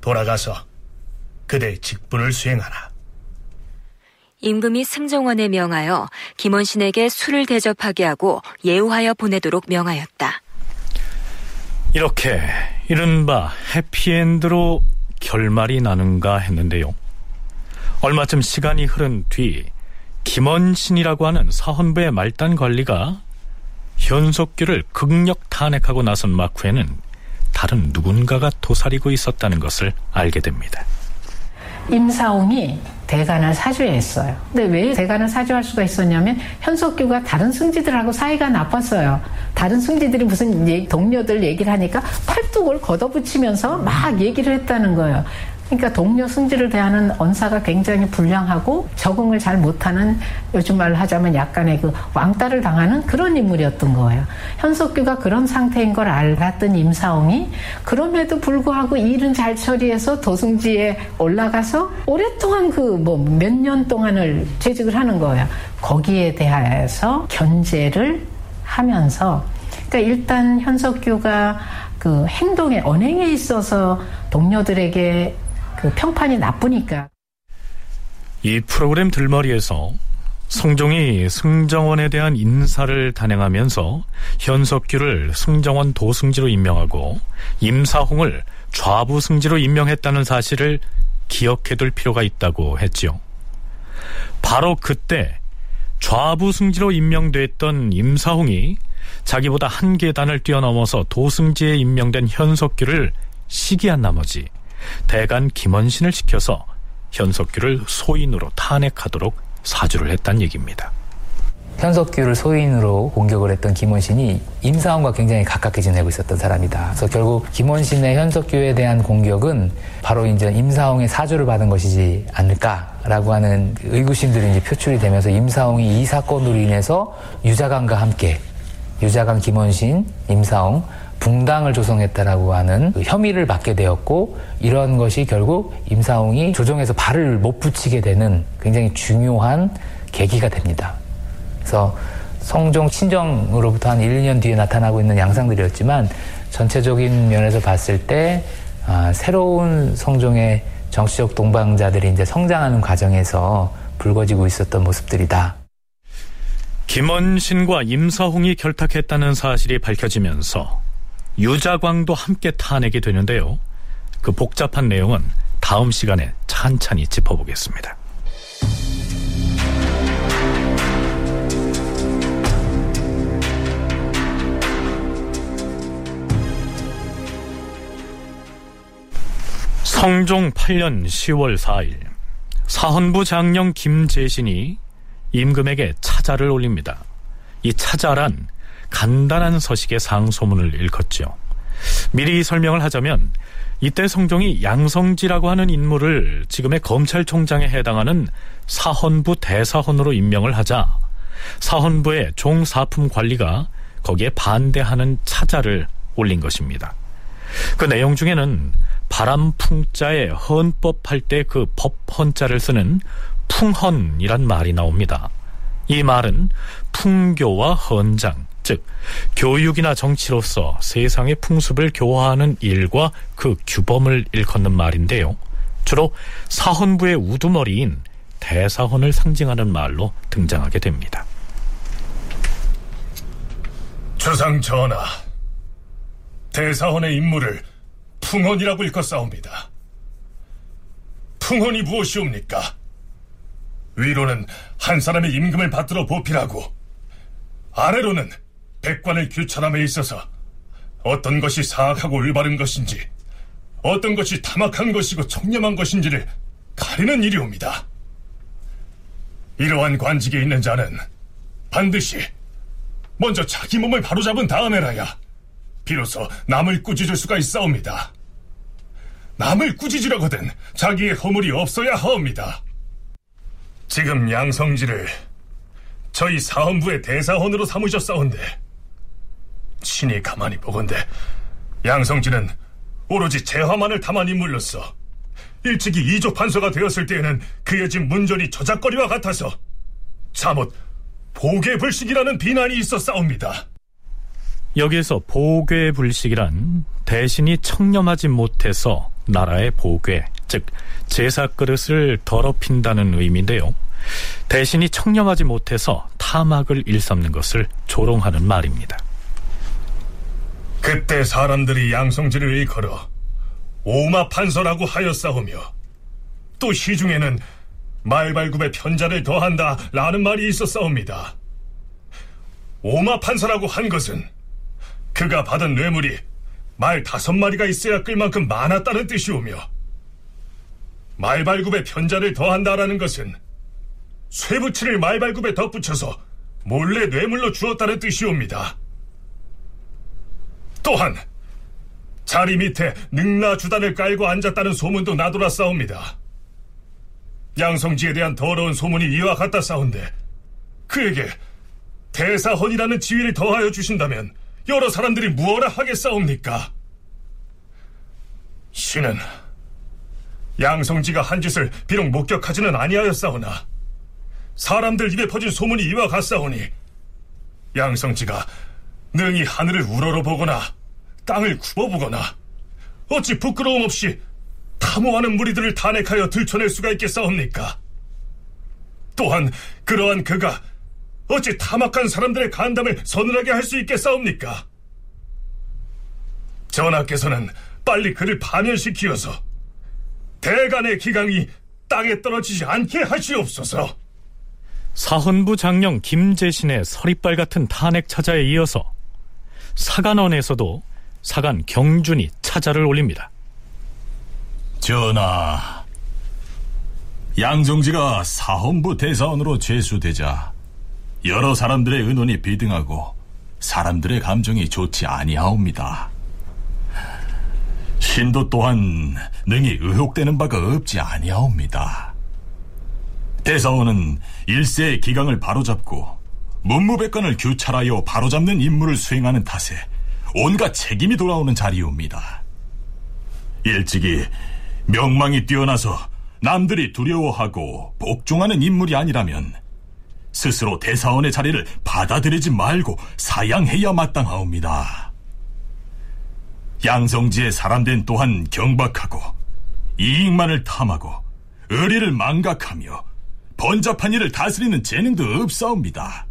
S4: 돌아가서 그대의 직분을 수행하라.
S1: 임금이 승정원에 명하여 김원신에게 술을 대접하게 하고 예우하여 보내도록 명하였다.
S2: 이렇게 이른바 해피엔드로 결말이 나는가 했는데요. 얼마쯤 시간이 흐른 뒤 김원신이라고 하는 사헌부의 말단 관리가 현석규를 극력 탄핵하고 나선 막후에는 다른 누군가가 도사리고 있었다는 것을 알게 됩니다.
S9: 임사홍이 대간을 사주했어요. 근데 왜 대간을 사주할 수가 있었냐면 현석규가 다른 승지들하고 사이가 나빴어요. 다른 승지들이 무슨 동료들 얘기를 하니까 팔뚝을 걷어붙이면서 막 얘기를 했다는 거예요. 그러니까 동료 승지를 대하는 언사가 굉장히 불량하고 적응을 잘 못하는 요즘 말로 하자면 약간의 그 왕따를 당하는 그런 인물이었던 거예요. 현석규가 그런 상태인 걸 알았던 임사홍이 그럼에도 불구하고 일은 잘 처리해서 도승지에 올라가서 오랫동안 그 뭐 몇 년 동안을 재직을 하는 거예요. 거기에 대해서 견제를 하면서 그러니까 일단 현석규가 그 행동에 언행에 있어서 동료들에게 그 평판이 나쁘니까.
S2: 이 프로그램 들머리에서 성종이 승정원에 대한 인사를 단행하면서 현석규를 승정원 도승지로 임명하고 임사홍을 좌부승지로 임명했다는 사실을 기억해둘 필요가 있다고 했지요. 바로 그때 좌부승지로 임명됐던 임사홍이 자기보다 한 계단을 뛰어넘어서 도승지에 임명된 현석규를 시기한 나머지 대간 김원신을 시켜서 현석규를 소인으로 탄핵하도록 사주를 했단 얘기입니다.
S3: 현석규를 소인으로 공격을 했던 김원신이 임사원과 굉장히 가깝게 지내고 있었던 사람이다. 그래서 결국 김원신의 현석규에 대한 공격은 바로 이제 임사홍의 사주를 받은 것이지 않을까라고 하는 의구심들이 이제 표출이 되면서 임사홍이 이 사건으로 인해서 유자관과 함께 유자강, 김원신, 임사홍, 붕당을 조성했다라고 하는 그 혐의를 받게 되었고 이런 것이 결국 임사홍이 조정에서 발을 못 붙이게 되는 굉장히 중요한 계기가 됩니다. 그래서 성종 친정으로부터 한 1, 2년 뒤에 나타나고 있는 양상들이었지만 전체적인 면에서 봤을 때 아, 새로운 성종의 정치적 동방자들이 이제 성장하는 과정에서 불거지고 있었던 모습들이다.
S2: 김원신과 임사홍이 결탁했다는 사실이 밝혀지면서 유자광도 함께 타내게 되는데요. 그 복잡한 내용은 다음 시간에 찬찬히 짚어보겠습니다. 성종 8년 10월 4일 사헌부 장령 김재신이 임금에게 차자를 올립니다. 이 차자란 간단한 서식의 상소문을 일컫죠. 미리 설명을 하자면 이때 성종이 양성지라고 하는 인물을 지금의 검찰총장에 해당하는 사헌부 대사헌으로 임명을 하자 사헌부의 종사품 관리가 거기에 반대하는 차자를 올린 것입니다. 그 내용 중에는 바람풍자에 헌법할 때 그 법헌자를 쓰는 풍헌이란 말이 나옵니다. 이 말은 풍교와 헌장, 즉 교육이나 정치로서 세상의 풍습을 교화하는 일과 그 규범을 일컫는 말인데요. 주로 사헌부의 우두머리인 대사헌을 상징하는 말로 등장하게 됩니다.
S11: 주상 전하, 대사헌의 임무를 풍헌이라고 일컫사옵니다. 풍헌이 무엇이옵니까? 위로는 한 사람의 임금을 받들어 보필하고 아래로는 백관을 규찰함에 있어서 어떤 것이 사악하고 올바른 것인지 어떤 것이 탐악한 것이고 청렴한 것인지를 가리는 일이옵니다. 이러한 관직에 있는 자는 반드시 먼저 자기 몸을 바로잡은 다음에라야 비로소 남을 꾸짖을 수가 있사옵니다. 남을 꾸짖으려거든 자기의 허물이 없어야 하옵니다. 지금 양성지를 저희 사헌부의 대사헌으로 삼으셨사온데 친히 가만히 보건대 양성지는 오로지 재화만을 담은 인물로서 일찍이 이조 판서가 되었을 때에는 그의 집 문전이 저작거리와 같아서 잠옷 보괴 불식이라는 비난이 있었사옵니다.
S2: 여기에서 보괴 불식이란 대신이 청렴하지 못해서 나라의 보괴, 즉 제사 그릇을 더럽힌다는 의미인데요. 대신이 청렴하지 못해서 타막을 일삼는 것을 조롱하는 말입니다.
S11: 그때 사람들이 양성지를 일컬어 오마판서라고 하였사오며 또 시중에는 말발굽에 편자를 더한다 라는 말이 있었사옵니다. 오마판서라고 한 것은 그가 받은 뇌물이 말 다섯 마리가 있어야 끌 만큼 많았다는 뜻이오며 말발굽에 편자를 더한다라는 것은 쇠붙이를 말발굽에 덧붙여서 몰래 뇌물로 주었다는 뜻이옵니다. 또한 자리 밑에 능라주단을 깔고 앉았다는 소문도 나돌아 싸웁니다. 양성지에 대한 더러운 소문이 이와 같다 싸운데 그에게 대사헌이라는 지위를 더하여 주신다면 여러 사람들이 무엇라 하겠사옵니까? 신은 양성지가 한 짓을 비록 목격하지는 아니하였사오나 사람들 입에 퍼진 소문이 이와 같사오니 양성지가 능히 하늘을 우러러보거나 땅을 굽어보거나 어찌 부끄러움 없이 탐호하는 무리들을 탄핵하여 들춰낼 수가 있겠사옵니까? 또한 그러한 그가 어찌 탐악한 사람들의 간담을 서늘하게 할 수 있겠사옵니까? 전하께서는 빨리 그를 파면시키어서 대간의 기강이 땅에 떨어지지 않게 하시옵소서.
S2: 사헌부 장령 김재신의 서리빨 같은 탄핵 차자에 이어서 사간원에서도 사간 경준이 차자를 올립니다.
S5: 전하, 양정지가 사헌부 대사원으로 제수되자 여러 사람들의 의논이 비등하고 사람들의 감정이 좋지 아니하옵니다. 신도 또한 능히 의혹되는 바가 없지 아니하옵니다. 대사원은 일세의 기강을 바로잡고 문무백관을 규찰하여 바로잡는 임무를 수행하는 탓에 온갖 책임이 돌아오는 자리옵니다. 일찍이 명망이 뛰어나서 남들이 두려워하고 복종하는 인물이 아니라면 스스로 대사원의 자리를 받아들이지 말고 사양해야 마땅하옵니다. 양성지의 사람된 또한 경박하고 이익만을 탐하고 의리를 망각하며 번잡한 일을 다스리는 재능도 없사옵니다.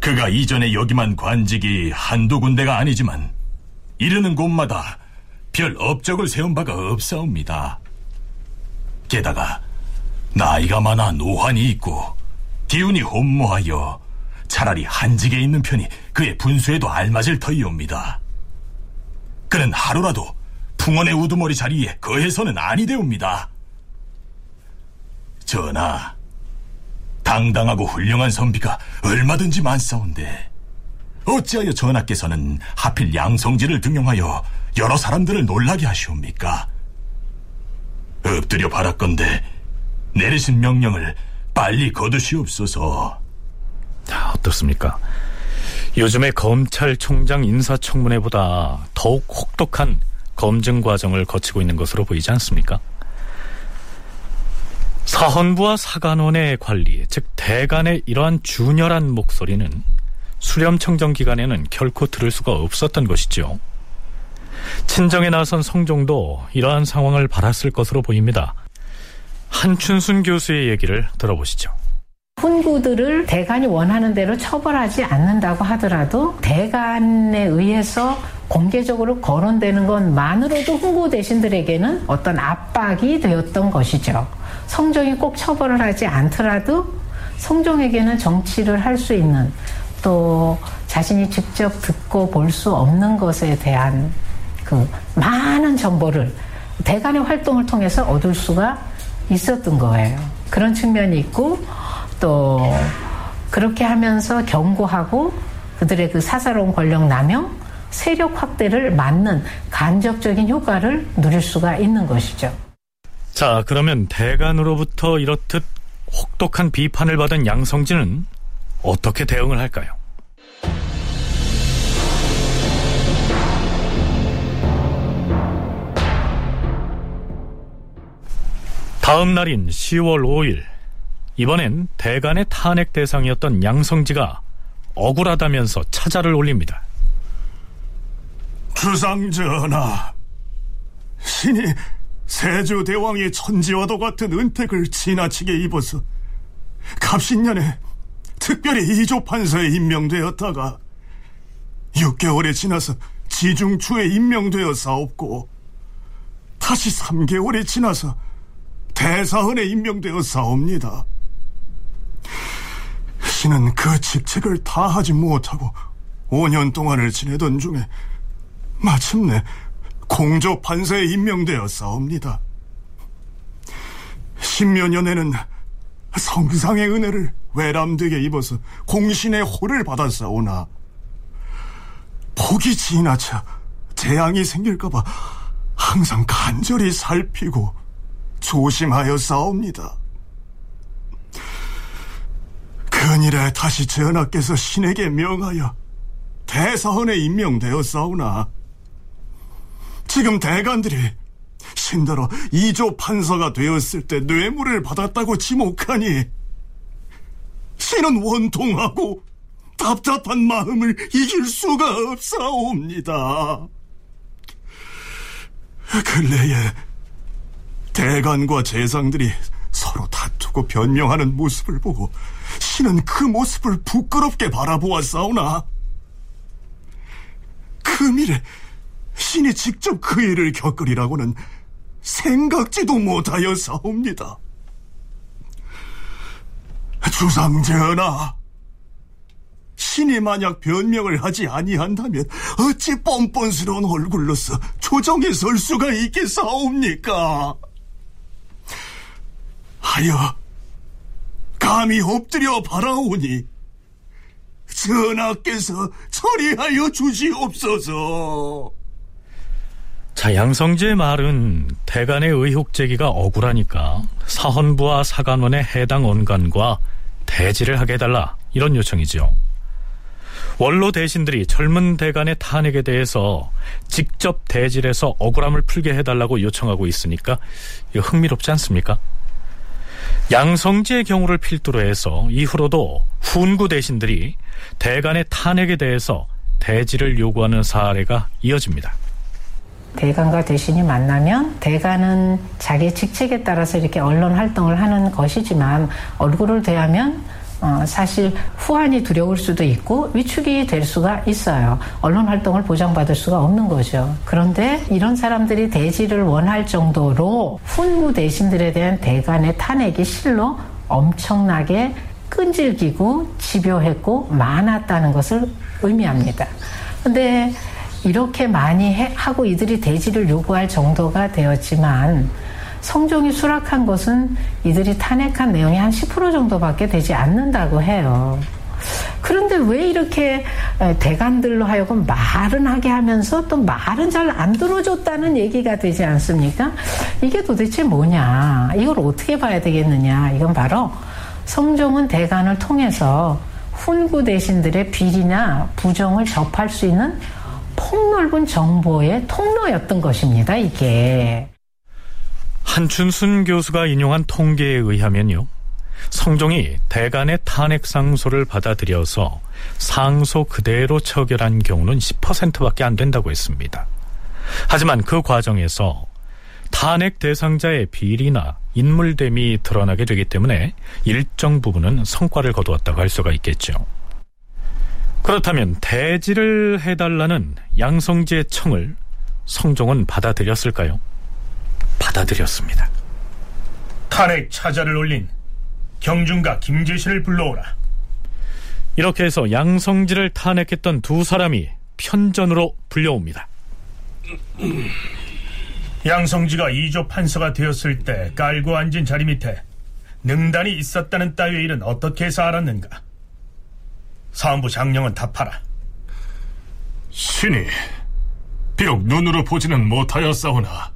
S5: 그가 이전에 여기만 관직이 한두 군데가 아니지만 이르는 곳마다 별 업적을 세운 바가 없사옵니다. 게다가 나이가 많아 노환이 있고 기운이 혼모하여 차라리 한직에 있는 편이 그의 분수에도 알맞을 터이옵니다. 그는 하루라도 풍원의 우두머리 자리에 거해서는 아니 되옵니다. 전하, 당당하고 훌륭한 선비가 얼마든지 많사온데 어찌하여 전하께서는 하필 양성지를 등용하여 여러 사람들을 놀라게 하시옵니까? 엎드려 바랄건대 내리신 명령을 빨리 거두시옵소서.
S2: 자, 어떻습니까? 요즘의 검찰총장 인사청문회보다 더욱 혹독한 검증 과정을 거치고 있는 것으로 보이지 않습니까? 사헌부와 사관원의 관리, 즉 대간의 이러한 준열한 목소리는 수렴청정 기간에는 결코 들을 수가 없었던 것이죠. 친정에 나선 성종도 이러한 상황을 바랐을 것으로 보입니다. 한춘순 교수의 얘기를 들어보시죠.
S9: 훈구들을 대간이 원하는 대로 처벌하지 않는다고 하더라도 대간에 의해서 공개적으로 거론되는 것만으로도 훈구 대신들에게는 어떤 압박이 되었던 것이죠. 성종이 꼭 처벌을 하지 않더라도 성종에게는 정치를 할 수 있는 또 자신이 직접 듣고 볼 수 없는 것에 대한 그 많은 정보를 대간의 활동을 통해서 얻을 수가 있었던 거예요. 그런 측면이 있고 또 그렇게 하면서 경고하고 그들의 그 사사로운 권력 남용, 세력 확대를 막는 간접적인 효과를 누릴 수가 있는 것이죠.
S2: 자, 그러면 대간으로부터 이렇듯 혹독한 비판을 받은 양성진은 어떻게 대응을 할까요? 다음 날인 10월 5일 이번엔 대간의 탄핵 대상이었던 양성지가 억울하다면서 차자를 올립니다.
S13: 주상전하, 신이 세조대왕의 천지와도 같은 은택을 지나치게 입어서 갑신년에 특별히 이조판서에 임명되었다가 6개월이 지나서 지중추에 임명되어 사옵고 다시 3개월이 지나서 대사헌에 임명되어 사옵니다. 신은 그 직책을 다 하지 못하고 5년 동안을 지내던 중에 마침내 공조 판사에 임명되어 싸웁니다. 십여년에는 성상의 은혜를 외람되게 입어서 공신의 호를 받았사오나 복이 지나쳐 재앙이 생길까봐 항상 간절히 살피고 조심하여 싸웁니다. 근일에 다시 전하께서 신에게 명하여 대사헌에 임명되었사오나 지금 대관들이 신대로 이조 판서가 되었을 때 뇌물을 받았다고 지목하니 신은 원통하고 답답한 마음을 이길 수가 없사옵니다. 근래에 대관과 재상들이 서로 다투고 변명하는 모습을 보고 신은 그 모습을 부끄럽게 바라보았사오나 그 미래 신이 직접 그 일을 겪으리라고는 생각지도 못하였사옵니다. 주상전하, 신이 만약 변명을 하지 아니한다면 어찌 뻔뻔스러운 얼굴로서 조정에 설 수가 있겠사옵니까? 하여 감히 엎드려 바라오니 전하께서 처리하여 주시옵소서.
S2: 자, 양성지의 말은 대간의 의혹 제기가 억울하니까 사헌부와 사관원의 해당 원관과 대지를 하게 해달라 이런 요청이죠. 원로 대신들이 젊은 대간의 탄핵에 대해서 직접 대질해서 억울함을 풀게 해달라고 요청하고 있으니까 흥미롭지 않습니까? 양성지의 경우를 필두로 해서 이후로도 훈구 대신들이 대간의 탄핵에 대해서 대지를 요구하는 사례가 이어집니다.
S9: 대간과 대신이 만나면 대간은 자기 직책에 따라서 이렇게 언론 활동을 하는 것이지만 얼굴을 대하면 어, 사실 후환이 두려울 수도 있고 위축이 될 수가 있어요. 언론 활동을 보장받을 수가 없는 거죠. 그런데 이런 사람들이 대지를 원할 정도로 훈구 대신들에 대한 대간의 탄핵이 실로 엄청나게 끈질기고 집요했고 많았다는 것을 의미합니다. 근데 이렇게 많이 해, 하고 이들이 대지를 요구할 정도가 되었지만 성종이 수락한 것은 이들이 탄핵한 내용이 한 10% 정도밖에 되지 않는다고 해요. 그런데 왜 이렇게 대관들로 하여금 말은 하게 하면서 또 말은 잘 안 들어줬다는 얘기가 되지 않습니까? 이게 도대체 뭐냐? 이걸 어떻게 봐야 되겠느냐? 이건 바로 성종은 대관을 통해서 훈구 대신들의 비리나 부정을 접할 수 있는 폭넓은 정보의 통로였던 것입니다, 이게.
S2: 한춘순 교수가 인용한 통계에 의하면요. 성종이 대간의 탄핵 상소를 받아들여서 상소 그대로 처결한 경우는 10%밖에 안 된다고 했습니다. 하지만 그 과정에서 탄핵 대상자의 비리나 인물 됨이 드러나게 되기 때문에 일정 부분은 성과를 거두었다고 할 수가 있겠죠. 그렇다면 대지를 해달라는 양성지의 청을 성종은 받아들였을까요? 받아들였습니다.
S4: 탄핵 차자를 올린 경중과 김재신을 불러오라.
S2: 이렇게 해서 양성지를 탄핵했던 두 사람이 편전으로 불려옵니다.
S4: 양성지가 이조 판서가 되었을 때 깔고 앉은 자리 밑에 능단이 있었다는 따위의 일은 어떻게 해서 알았는가? 사원부 장령은 답하라.
S13: 신이 비록 눈으로 보지는 못하였사오나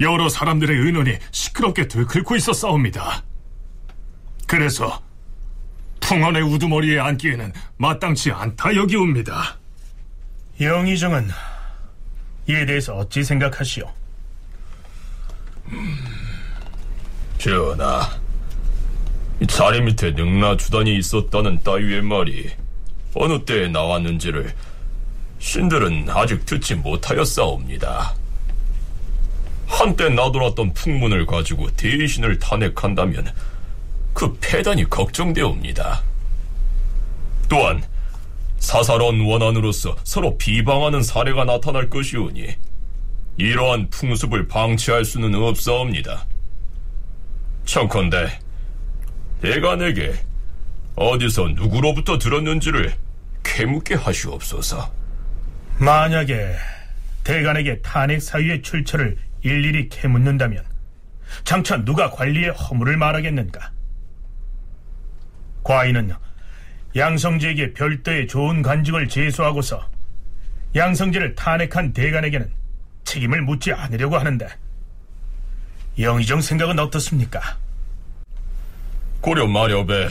S13: 여러 사람들의 의논이 시끄럽게 들끓고 있었사옵니다. 그래서 풍원의 우두머리에 앉기에는 마땅치 않다 여기옵니다.
S4: 영의정은 이에 대해서 어찌 생각하시오?
S8: 전하, 자리 밑에 능라주단이 있었다는 따위의 말이 어느 때에 나왔는지를 신들은 아직 듣지 못하였사옵니다. 한때 나돌았던 풍문을 가지고 대신을 탄핵한다면 그 폐단이 걱정되옵니다. 또한 사사로운 원한으로서 서로 비방하는 사례가 나타날 것이오니 이러한 풍습을 방치할 수는 없사옵니다. 청컨대 대간에게 어디서 누구로부터 들었는지를 캐묻게 하시옵소서.
S4: 만약에 대간에게 탄핵 사유의 출처를 일일이 캐묻는다면 장차 누가 관리의 허물을 말하겠는가? 과인은 양성지에게 별도의 좋은 관직을 제수하고서 양성지를 탄핵한 대간에게는 책임을 묻지 않으려고 하는데 영의정 생각은 어떻습니까?
S8: 고려 마렵에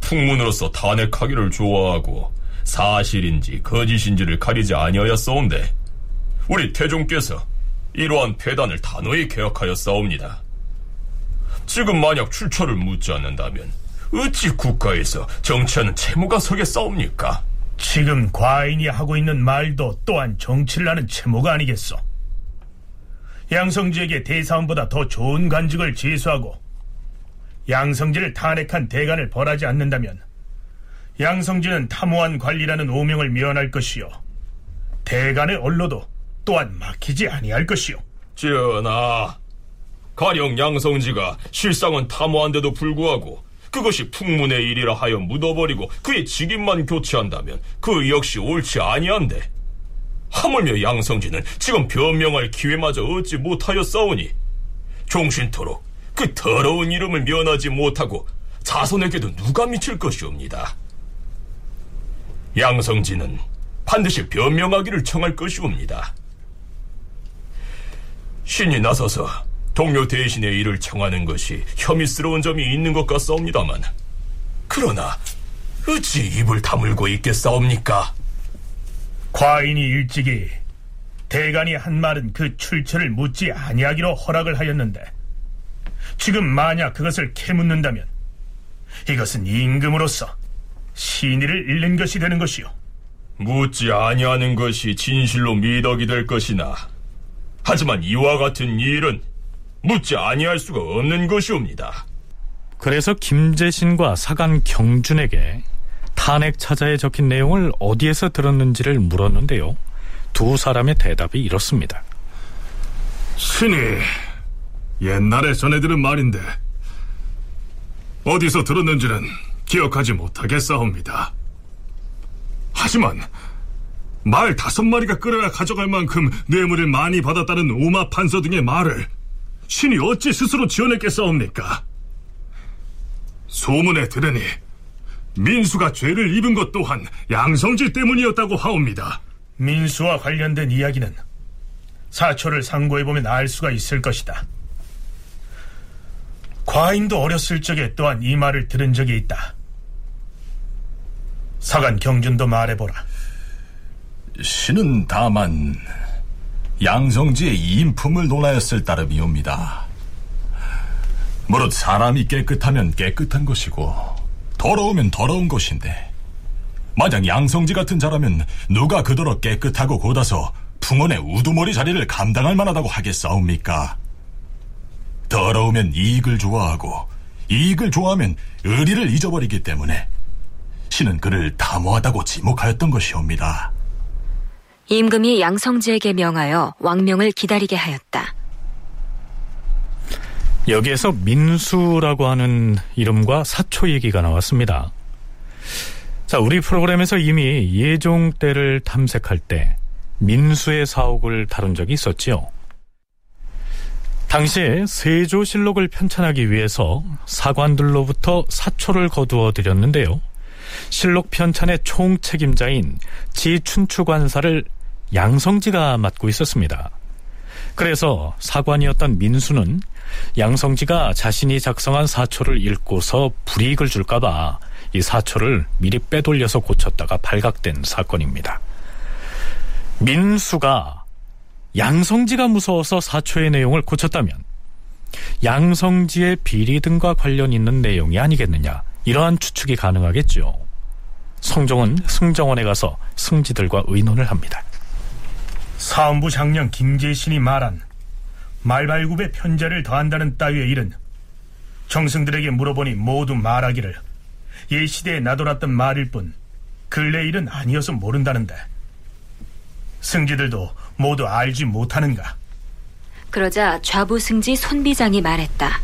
S8: 풍문으로서 탄핵하기를 좋아하고 사실인지 거짓인지를 가리지 아니하였사온데 우리 태종께서 이러한 폐단을 단호히 개혁하였사옵니다. 지금 만약 출처를 묻지 않는다면 어찌 국가에서 정치하는 채무가 서겠사옵니까?
S4: 지금 과인이 하고 있는 말도 또한 정치를 하는 채무가 아니겠소. 양성지에게 대사원보다 더 좋은 관직을 제수하고 양성지를 탄핵한 대간을 벌하지 않는다면 양성지는 탐호한 관리라는 오명을 면할 것이요 대간의 언로도 또한 막히지 아니할 것이요
S8: 전하 가령 양성지가 실상은 탐호한데도 불구하고 그것이 풍문의 일이라 하여 묻어버리고 그의 직임만 교체한다면 그 역시 옳지 아니한데 하물며 양성지는 지금 변명할 기회마저 얻지 못하였사오니 종신토록 그 더러운 이름을 면하지 못하고 자손에게도 누가 미칠 것이옵니다. 양성지는 반드시 변명하기를 청할 것이옵니다. 신이 나서서 동료 대신의 일을 청하는 것이 혐의스러운 점이 있는 것 같사옵니다만 그러나 어찌 입을 다물고 있겠사옵니까?
S4: 과인이 일찍이 대간이 한 말은 그 출처를 묻지 아니하기로 허락을 하였는데 지금 만약 그것을 캐묻는다면 이것은 임금으로서 신의를 잃는 것이 되는 것이요.
S8: 묻지 아니하는 것이 진실로 미덕이 될 것이나 하지만 이와 같은 일은 묻지 아니할 수가 없는 것이옵니다.
S2: 그래서 김재신과 사간 경준에게 탄핵 차자에 적힌 내용을 어디에서 들었는지를 물었는데요. 두 사람의 대답이 이렇습니다.
S13: 신이 옛날에 전해들은 말인데 어디서 들었는지는 기억하지 못하겠사옵니다. 하지만 말 다섯 마리가 끌어야 가져갈 만큼 뇌물을 많이 받았다는 오마 판서 등의 말을 신이 어찌 스스로 지어냈겠사옵니까? 소문에 들으니 민수가 죄를 입은 것 또한 양성지 때문이었다고 하옵니다.
S4: 민수와 관련된 이야기는 사초를 상고해보면 알 수가 있을 것이다. 과인도 어렸을 적에 또한 이 말을 들은 적이 있다. 사간 경준도 말해보라.
S5: 신은 다만 양성지의 인품을 논하였을 따름이옵니다. 무릇 사람이 깨끗하면 깨끗한 것이고 더러우면 더러운 것인데 만약 양성지 같은 자라면 누가 그더러 깨끗하고 곧아서 풍원의 우두머리 자리를 감당할 만하다고 하겠사옵니까? 더러우면 이익을 좋아하고 이익을 좋아하면 의리를 잊어버리기 때문에 신은 그를 담호하다고 지목하였던 것이옵니다.
S1: 임금이 양성지에게 명하여 왕명을 기다리게 하였다.
S2: 여기에서 민수라고 하는 이름과 사초 얘기가 나왔습니다. 자, 우리 프로그램에서 이미 예종 때를 탐색할 때 민수의 사옥을 다룬 적이 있었지요. 당시에 세조실록을 편찬하기 위해서 사관들로부터 사초를 거두어 드렸는데요. 실록 편찬의 총책임자인 지춘추관사를 양성지가 맡고 있었습니다. 그래서 사관이었던 민수는 양성지가 자신이 작성한 사초를 읽고서 불이익을 줄까봐 이 사초를 미리 빼돌려서 고쳤다가 발각된 사건입니다. 민수가 양성지가 무서워서 사초의 내용을 고쳤다면 양성지의 비리 등과 관련 있는 내용이 아니겠느냐 이러한 추측이 가능하겠죠. 성종은 승정원에 가서 승지들과 의논을 합니다.
S4: 사원부 장령 김재신이 말한 말발굽에 편자를 더한다는 따위의 일은 정승들에게 물어보니 모두 말하기를 예시대에 나돌았던 말일 뿐 근래 일은 아니어서 모른다는데 승지들도 모두 알지 못하는가?
S1: 그러자 좌부 승지 손비장이 말했다.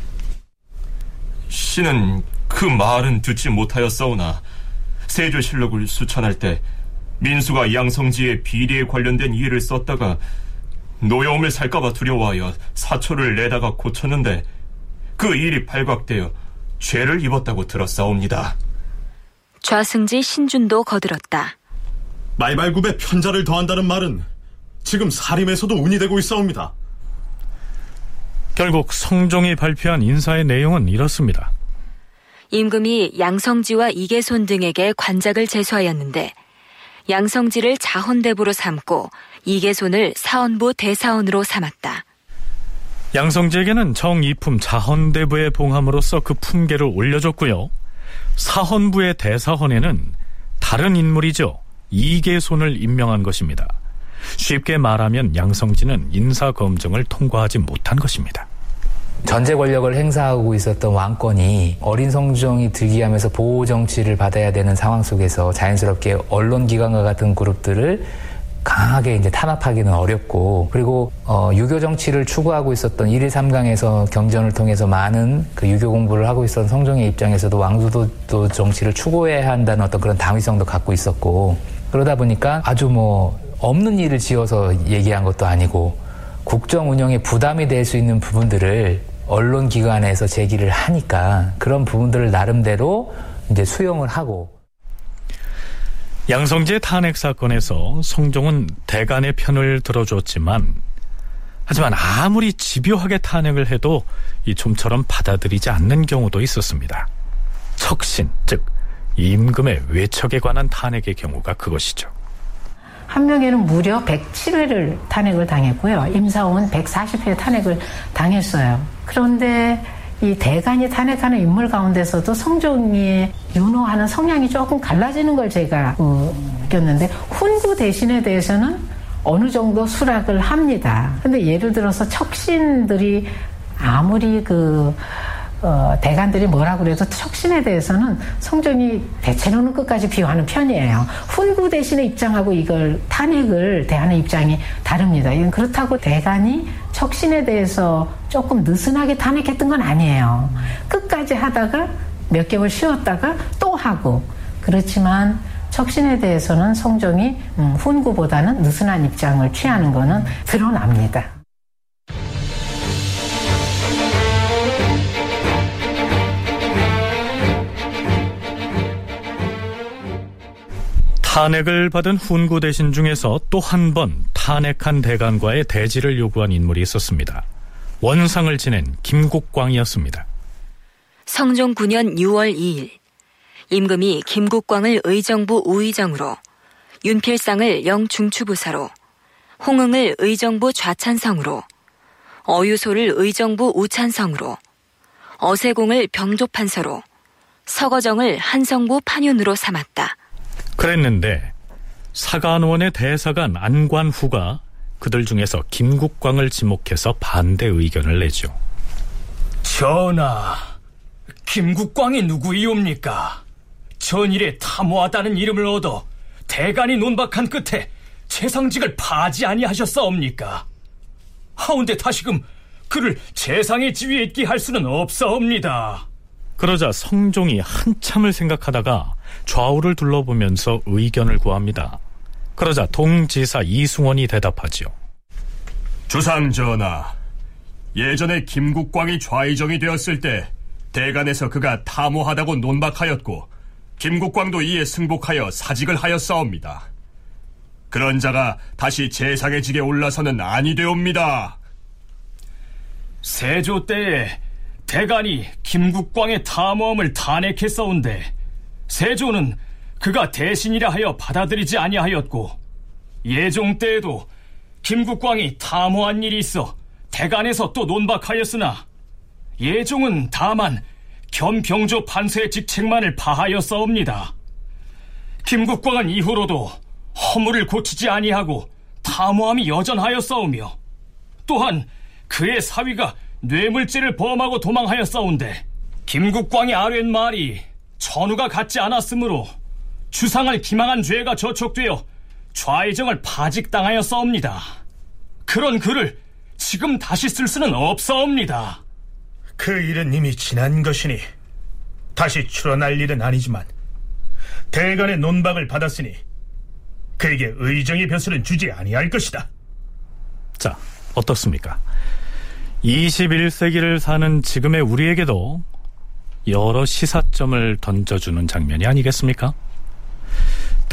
S8: 신은 그 말은 듣지 못하였사오나 세조실록을 수천할 때 민수가 양성지의 비리에 관련된 이해를 썼다가 노여움을 살까봐 두려워하여 사초를 내다가 고쳤는데 그 일이 발각되어 죄를 입었다고 들었사옵니다.
S1: 좌승지 신준도 거들었다.
S15: 말발굽에 편자를 더한다는 말은 지금 사림에서도 운이 되고 있사옵니다.
S2: 결국 성종이 발표한 인사의 내용은 이렇습니다.
S1: 임금이 양성지와 이계손 등에게 관작을 제수하였는데 양성지를 자헌대부로 삼고 이계손을 사헌부 대사원으로 삼았다.
S2: 양성지에게는 정이품 자헌대부의 봉함으로써 그 품계를 올려줬고요. 사헌부의 대사헌에는 다른 인물이죠. 이계손을 임명한 것입니다. 쉽게 말하면 양성지는 인사검증을 통과하지 못한 것입니다.
S3: 전제 권력을 행사하고 있었던 왕권이 어린 성종이 득위하면서 보호 정치를 받아야 되는 상황 속에서 자연스럽게 언론 기관과 같은 그룹들을 강하게 이제 탄압하기는 어렵고 그리고 어, 유교 정치를 추구하고 있었던 1일 3강에서 경전을 통해서 많은 그 유교 공부를 하고 있었던 성종의 입장에서도 왕조도 정치를 추구해야 한다는 어떤 그런 당위성도 갖고 있었고 그러다 보니까 아주 뭐 없는 일을 지어서 얘기한 것도 아니고 국정 운영에 부담이 될 수 있는 부분들을 언론 기관에서 제기를 하니까 그런 부분들을 나름대로 이제 수용을 하고
S2: 양성재 탄핵 사건에서 성종은 대간의 편을 들어줬지만 하지만 아무리 집요하게 탄핵을 해도 이 좀처럼 받아들이지 않는 경우도 있었습니다. 척신, 즉 임금의 외척에 관한 탄핵의 경우가 그것이죠.
S9: 한 명에는 무려 107회를 탄핵을 당했고요. 임사원 140회 탄핵을 당했어요. 그런데 이 대간이 탄핵하는 인물 가운데서도 성종이 윤호하는 성향이 조금 갈라지는 걸 제가 느꼈는데 훈구 대신에 대해서는 어느 정도 수락을 합니다. 근데 예를 들어서 척신들이 아무리 그 어, 대관들이 뭐라 그래도 척신에 대해서는 성종이 대체로는 끝까지 비호하는 편이에요. 훈구 대신의 입장하고 이걸 탄핵을 대하는 입장이 다릅니다. 이건 그렇다고 대관이 척신에 대해서 조금 느슨하게 탄핵했던 건 아니에요. 끝까지 하다가 몇 개월 쉬었다가 또 하고 그렇지만 척신에 대해서는 성종이 음, 훈구보다는 느슨한 입장을 취하는 것은 드러납니다.
S2: 탄핵을 받은 훈구 대신 중에서 또 한 번 탄핵한 대간과의 대지를 요구한 인물이 있었습니다. 원상을 지낸 김국광이었습니다.
S1: 성종 9년 6월 2일 임금이 김국광을 의정부 우의정으로 윤필상을 영중추부사로 홍응을 의정부 좌찬성으로 어유소를 의정부 우찬성으로 어세공을 병조판서로 서거정을 한성부 판윤으로 삼았다.
S2: 그랬는데 사관원의 대사관 안관후가 그들 중에서 김국광을 지목해서 반대 의견을 내죠.
S7: 전하, 김국광이 누구이옵니까? 전일에 탐호하다는 이름을 얻어 대간이 논박한 끝에 재상직을 파지 아니하셨사옵니까? 하운데 다시금 그를 재상의 지위에 있게 할 수는 없사옵니다.
S2: 그러자 성종이 한참을 생각하다가 좌우를 둘러보면서 의견을 구합니다. 그러자 동지사 이승원이 대답하지요.
S5: 주상 전하, 예전에 김국광이 좌의정이 되었을 때 대간에서 그가 탐호하다고 논박하였고 김국광도 이에 승복하여 사직을 하였사옵니다. 그런 자가 다시 재상의 직에 올라서는 아니 되옵니다.
S7: 세조 때에 대간이 김국광의 탐험을 탄핵했사온데 세조는 그가 대신이라 하여 받아들이지 아니하였고 예종 때에도 김국광이 탐호한 일이 있어 대간에서 또 논박하였으나 예종은 다만 겸병조 판서의 직책만을 파하였사옵니다. 김국광은 이후로도 허물을 고치지 아니하고 탐호함이 여전하였사오며 또한 그의 사위가 뇌물죄를 범하고 도망하였사온데 김국광이 아뢰는 말이 전우가 갖지 않았으므로 주상을 기망한 죄가 저촉되어 좌의정을 파직당하였사옵니다. 그런 글을 지금 다시 쓸 수는 없사옵니다.
S4: 그 일은 이미 지난 것이니 다시 출어날 일은 아니지만 대간의 논박을 받았으니 그에게 의정의 벼슬은 주지 아니할 것이다.
S2: 자, 어떻습니까? 21세기를 사는 지금의 우리에게도 여러 시사점을 던져주는 장면이 아니겠습니까?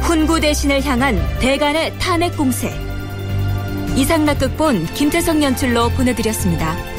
S1: 훈구 대신을 향한 대간의 탄핵 공세 이상락 극본 김태성 연출로 보내드렸습니다.